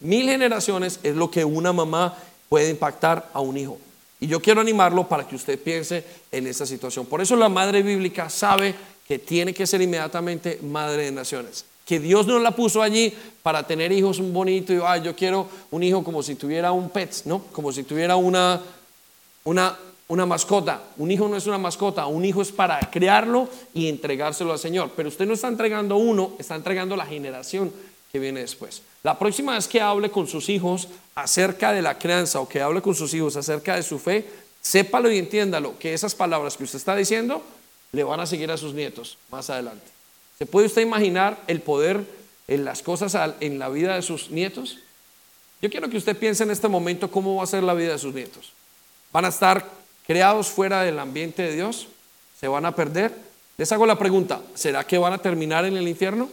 Mil generaciones es lo que una mamá puede impactar a un hijo. Y yo quiero animarlo para que usted piense en esa situación. Por eso la madre bíblica sabe que tiene que ser inmediatamente madre de naciones que Dios no la puso allí para tener hijos un bonito y yo quiero un hijo como si tuviera un pet, ¿no? Como si tuviera una, una, una mascota. Un hijo no es una mascota, un hijo es para criarlo y entregárselo al Señor. Pero usted no está entregando uno, está entregando la generación que viene después. La próxima vez que hable con sus hijos acerca de la crianza o que hable con sus hijos acerca de su fe, sépalo y entiéndalo que esas palabras que usted está diciendo le van a seguir a sus nietos más adelante. ¿Se puede usted imaginar el poder en las cosas en la vida de sus nietos? Yo quiero que usted piense en este momento cómo va a ser la vida de sus nietos. ¿Van a estar creados fuera del ambiente de Dios? ¿Se van a perder? Les hago la pregunta, ¿será que van a terminar en el infierno?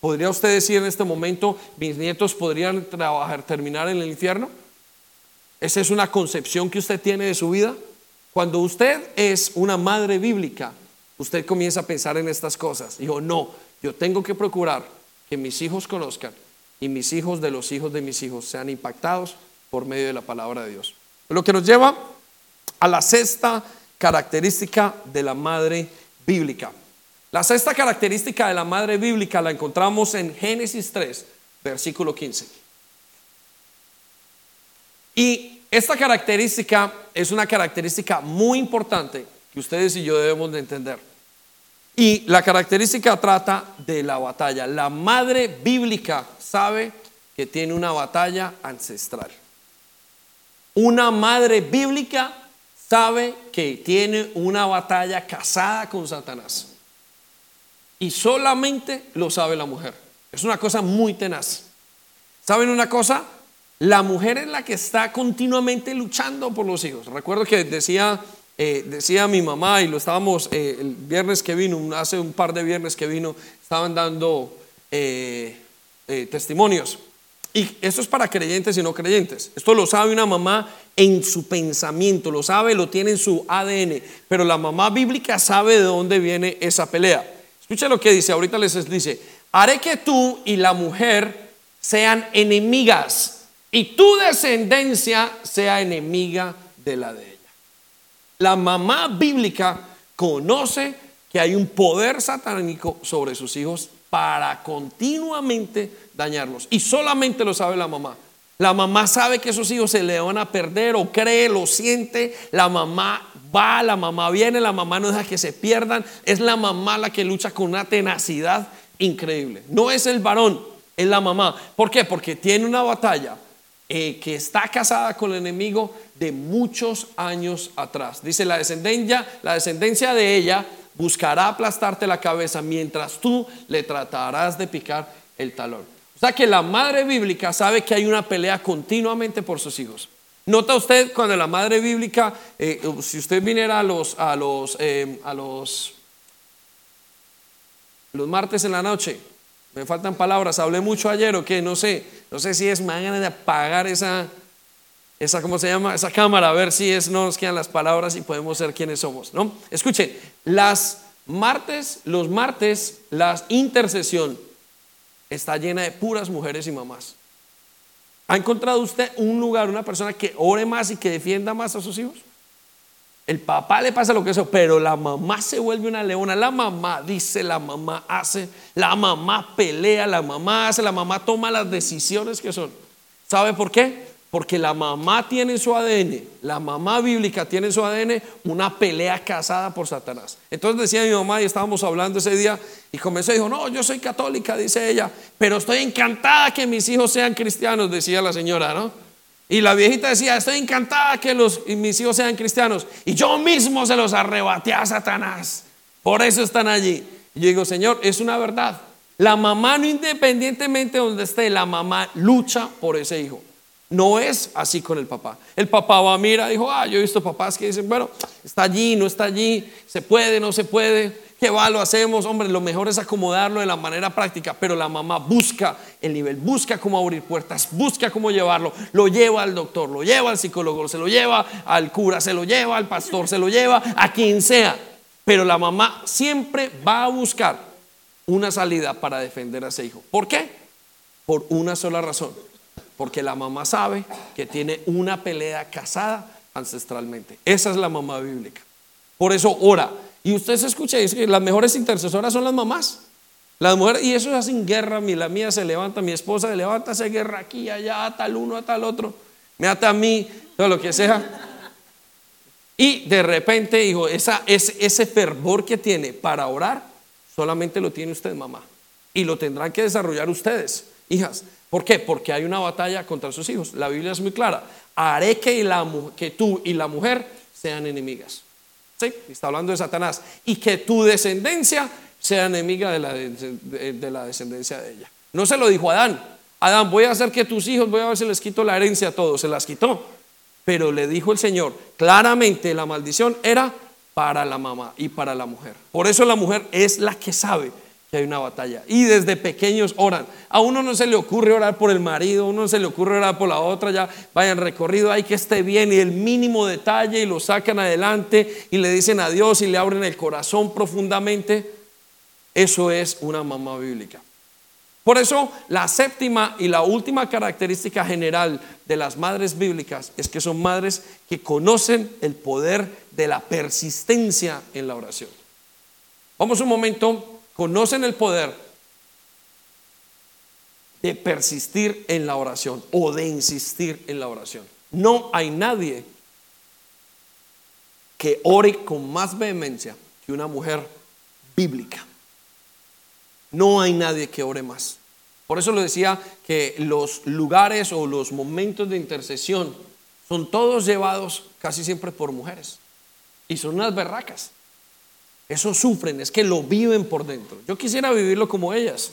¿Podría usted decir en este momento, mis nietos podrían trabajar, terminar en el infierno? ¿Esa es una concepción que usted tiene de su vida? Cuando usted es una madre bíblica, usted comienza a pensar en estas cosas. Dijo, no, yo tengo que procurar que mis hijos conozcan y mis hijos de los hijos de mis hijos sean impactados por medio de la palabra de Dios. Lo que nos lleva a la sexta característica de la madre bíblica. La sexta característica de la madre bíblica la encontramos en Génesis 3, versículo 15. Y esta característica es una característica muy importante que ustedes y yo debemos de entender. Y la característica trata de la batalla. La madre bíblica sabe que tiene una batalla ancestral. Una madre bíblica sabe que tiene una batalla casada con Satanás. Y solamente lo sabe la mujer. Es una cosa muy tenaz. ¿Saben una cosa? La mujer es la que está continuamente luchando por los hijos. Recuerdo que decía eh, decía mi mamá, y lo estábamos eh, el viernes que vino, hace un par de viernes que vino, estaban dando eh, testimonios. Y esto es para creyentes y no creyentes. Esto lo sabe una mamá en su pensamiento, lo sabe, lo tiene en su ADN. Pero la mamá bíblica sabe de dónde viene esa pelea. Escucha lo que dice, ahorita les dice, haré que tú y la mujer sean enemigas y tu descendencia sea enemiga de la de ella. La mamá bíblica conoce que hay un poder satánico sobre sus hijos para continuamente dañarlos. Y solamente lo sabe la mamá. La mamá sabe que esos hijos se le van a perder o cree, lo siente. La mamá va, la mamá viene, la mamá no deja que se pierdan. Es la mamá la que lucha con una tenacidad increíble. No es el varón, es la mamá. ¿Por qué? Porque tiene una batalla eh, que está casada con el enemigo de muchos años atrás. Dice la descendencia, la descendencia de ella buscará aplastarte la cabeza mientras tú le tratarás de picar el talón. O sea que la madre bíblica sabe que hay una pelea continuamente por sus hijos. Nota usted cuando la madre bíblica, eh, si usted viniera a los, a los, eh, a los, los martes en la noche, me faltan palabras, hablé mucho ayer o qué, no sé, no sé si es mañana de apagar esa, esa, ¿cómo se llama? Esa cámara, a ver si es, no nos quedan las palabras y podemos ser quienes somos, ¿no? Escuchen, las martes, los martes, la intercesión está llena de puras mujeres y mamás. ¿Ha encontrado usted un lugar, una persona que ore más y que defienda más a sus hijos? El papá le pasa lo que eso, pero la mamá se vuelve una leona. La mamá dice, la mamá hace, la mamá pelea, la mamá hace, la mamá toma las decisiones que son. ¿Sabe por qué? Porque la mamá tiene en su ADN, la mamá bíblica tiene en su ADN una pelea casada por Satanás. Entonces decía mi mamá y estábamos hablando ese día y comenzó y dijo, no, yo soy católica, dice ella, pero estoy encantada que mis hijos sean cristianos, decía la señora, ¿no? Y la viejita decía, estoy encantada que los, mis hijos sean cristianos. Y yo mismo se los arrebaté a Satanás. Por eso están allí. Y yo digo, Señor, es una verdad. La mamá, no independientemente de donde esté, la mamá lucha por ese hijo. No es así con el papá. El papá va, mira, dijo, ah, yo he visto papás que dicen, bueno, está allí, no está allí, se puede, no se puede, qué va, lo hacemos, hombre, lo mejor es acomodarlo de la manera práctica, pero la mamá busca el nivel, busca cómo abrir puertas, busca cómo llevarlo, lo lleva al doctor, lo lleva al psicólogo, se lo lleva al cura, se lo lleva al pastor, se lo lleva a quien sea, pero la mamá siempre va a buscar una salida para defender a ese hijo. ¿Por qué? Por una sola razón porque la mamá sabe que tiene una pelea casada ancestralmente. Esa es la mamá bíblica. Por eso ora. Y usted se escucha, dice que las mejores intercesoras son las mamás. Las mujeres, y eso hacen guerra, la mía se levanta, mi esposa se levanta, hace guerra aquí, allá, a tal uno, a tal otro, me ata a mí, todo lo que sea. Y de repente, hijo, esa, ese, ese fervor que tiene para orar, solamente lo tiene usted, mamá. Y lo tendrán que desarrollar ustedes, hijas. ¿Por qué? Porque hay una batalla contra sus hijos. La Biblia es muy clara. Haré que, la, que tú y la mujer sean enemigas. ¿Sí? Está hablando de Satanás. Y que tu descendencia sea enemiga de la, de, la descendencia de ella. No se lo dijo Adán. Adán, voy a hacer que tus hijos, voy a ver si les quito la herencia a todos. Se las quitó. Pero le dijo el Señor, claramente la maldición era para la mamá y para la mujer. Por eso la mujer es la que sabe que hay una batalla. Y desde pequeños oran. A uno no se le ocurre orar por el marido, a uno no se le ocurre orar por la otra, ya vayan recorrido, hay que esté bien y el mínimo detalle y lo sacan adelante y le dicen adiós y le abren el corazón profundamente. Eso es una mamá bíblica. Por eso la séptima y la última característica general de las madres bíblicas es que son madres que conocen el poder de la persistencia en la oración. Vamos un momento conocen el poder de persistir en la oración o de insistir en la oración. No hay nadie que ore con más vehemencia que una mujer bíblica. No hay nadie que ore más. Por eso lo decía que los lugares o los momentos de intercesión son todos llevados casi siempre por mujeres. Y son unas berracas. Eso sufren, es que lo viven por dentro. Yo quisiera vivirlo como ellas.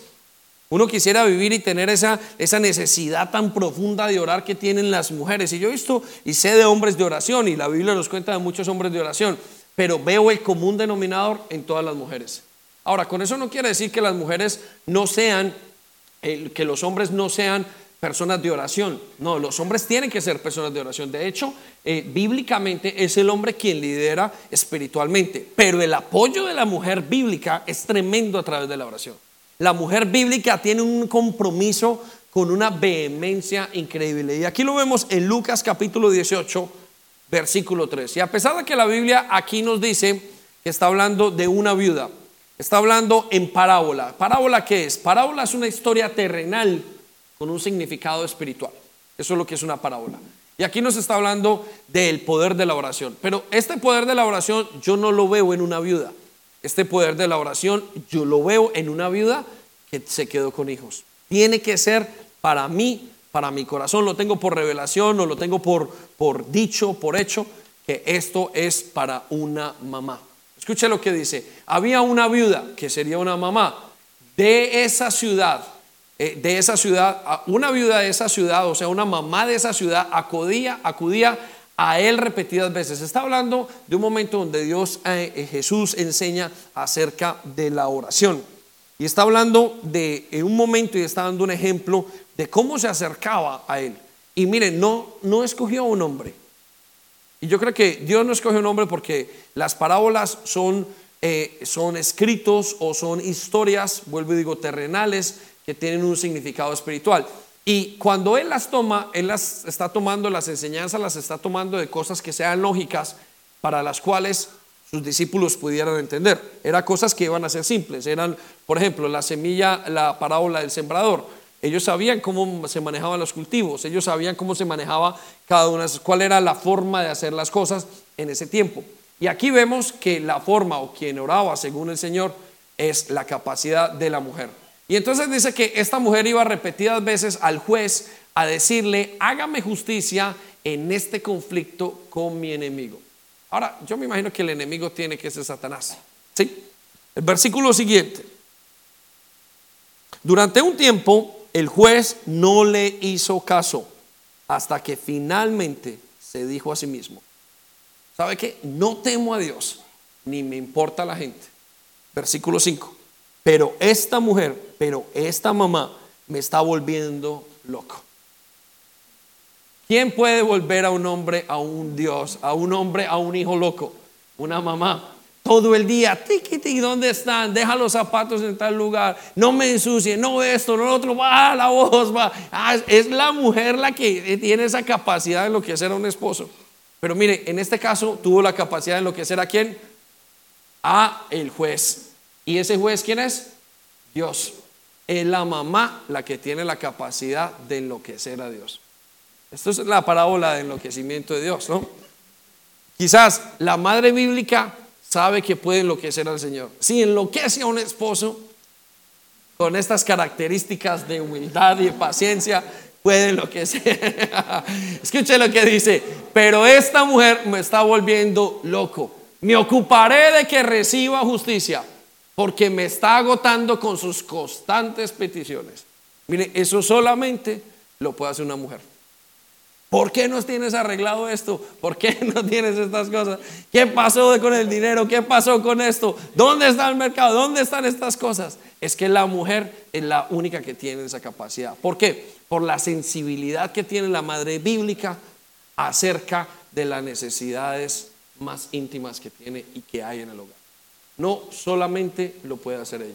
Uno quisiera vivir y tener esa, esa necesidad tan profunda de orar que tienen las mujeres. Y yo he visto y sé de hombres de oración, y la Biblia nos cuenta de muchos hombres de oración, pero veo el común denominador en todas las mujeres. Ahora, con eso no quiere decir que las mujeres no sean, que los hombres no sean personas de oración. No, los hombres tienen que ser personas de oración. De hecho, eh, bíblicamente es el hombre quien lidera espiritualmente. Pero el apoyo de la mujer bíblica es tremendo a través de la oración. La mujer bíblica tiene un compromiso con una vehemencia increíble. Y aquí lo vemos en Lucas capítulo 18, versículo 3. Y a pesar de que la Biblia aquí nos dice que está hablando de una viuda, está hablando en parábola. ¿Parábola qué es? Parábola es una historia terrenal con un significado espiritual. Eso es lo que es una parábola. Y aquí nos está hablando del poder de la oración. Pero este poder de la oración yo no lo veo en una viuda. Este poder de la oración yo lo veo en una viuda que se quedó con hijos. Tiene que ser para mí, para mi corazón. Lo tengo por revelación o lo tengo por, por dicho, por hecho, que esto es para una mamá. Escuche lo que dice. Había una viuda que sería una mamá de esa ciudad de esa ciudad, una viuda de esa ciudad, o sea, una mamá de esa ciudad, acudía, acudía a él repetidas veces. Está hablando de un momento donde Dios, eh, eh, Jesús enseña acerca de la oración. Y está hablando de un momento y está dando un ejemplo de cómo se acercaba a él. Y miren, no, no escogió un hombre. Y yo creo que Dios no escogió un hombre porque las parábolas son, son escritos o son historias, vuelvo y digo, terrenales, que tienen un significado espiritual. Y cuando Él las toma, Él las está tomando, las enseñanzas las está tomando de cosas que sean lógicas para las cuales sus discípulos pudieran entender. Eran cosas que iban a ser simples. Eran, por ejemplo, la semilla, la parábola del sembrador. Ellos sabían cómo se manejaban los cultivos, ellos sabían cómo se manejaba cada una, cuál era la forma de hacer las cosas en ese tiempo. Y aquí vemos que la forma o quien oraba según el Señor es la capacidad de la mujer. Y entonces dice que esta mujer iba repetidas veces al juez a decirle, hágame justicia en este conflicto con mi enemigo. Ahora, yo me imagino que el enemigo tiene que ser Satanás. ¿Sí? El versículo siguiente. Durante un tiempo el juez no le hizo caso hasta que finalmente se dijo a sí mismo, ¿sabe qué? No temo a Dios, ni me importa la gente. Versículo 5. Pero esta mujer, pero esta mamá me está volviendo loco. ¿Quién puede volver a un hombre a un Dios, a un hombre a un hijo loco? Una mamá. Todo el día, tiki, ¿dónde están? Deja los zapatos en tal lugar, no me ensucie, no esto, no lo otro, va la voz, va. Ah, es la mujer la que tiene esa capacidad de enloquecer a un esposo. Pero mire, en este caso tuvo la capacidad de enloquecer a quién? A el juez. ¿Y ese juez quién es? Dios. Es la mamá la que tiene la capacidad de enloquecer a Dios. Esto es la parábola de enloquecimiento de Dios, ¿no? Quizás la madre bíblica sabe que puede enloquecer al Señor. Si enloquece a un esposo con estas características de humildad y paciencia, puede enloquecer. <laughs> Escuche lo que dice, pero esta mujer me está volviendo loco. Me ocuparé de que reciba justicia porque me está agotando con sus constantes peticiones. Mire, eso solamente lo puede hacer una mujer. ¿Por qué no tienes arreglado esto? ¿Por qué no tienes estas cosas? ¿Qué pasó con el dinero? ¿Qué pasó con esto? ¿Dónde está el mercado? ¿Dónde están estas cosas? Es que la mujer es la única que tiene esa capacidad. ¿Por qué? Por la sensibilidad que tiene la madre bíblica acerca de las necesidades más íntimas que tiene y que hay en el hogar. No solamente lo puede hacer ella.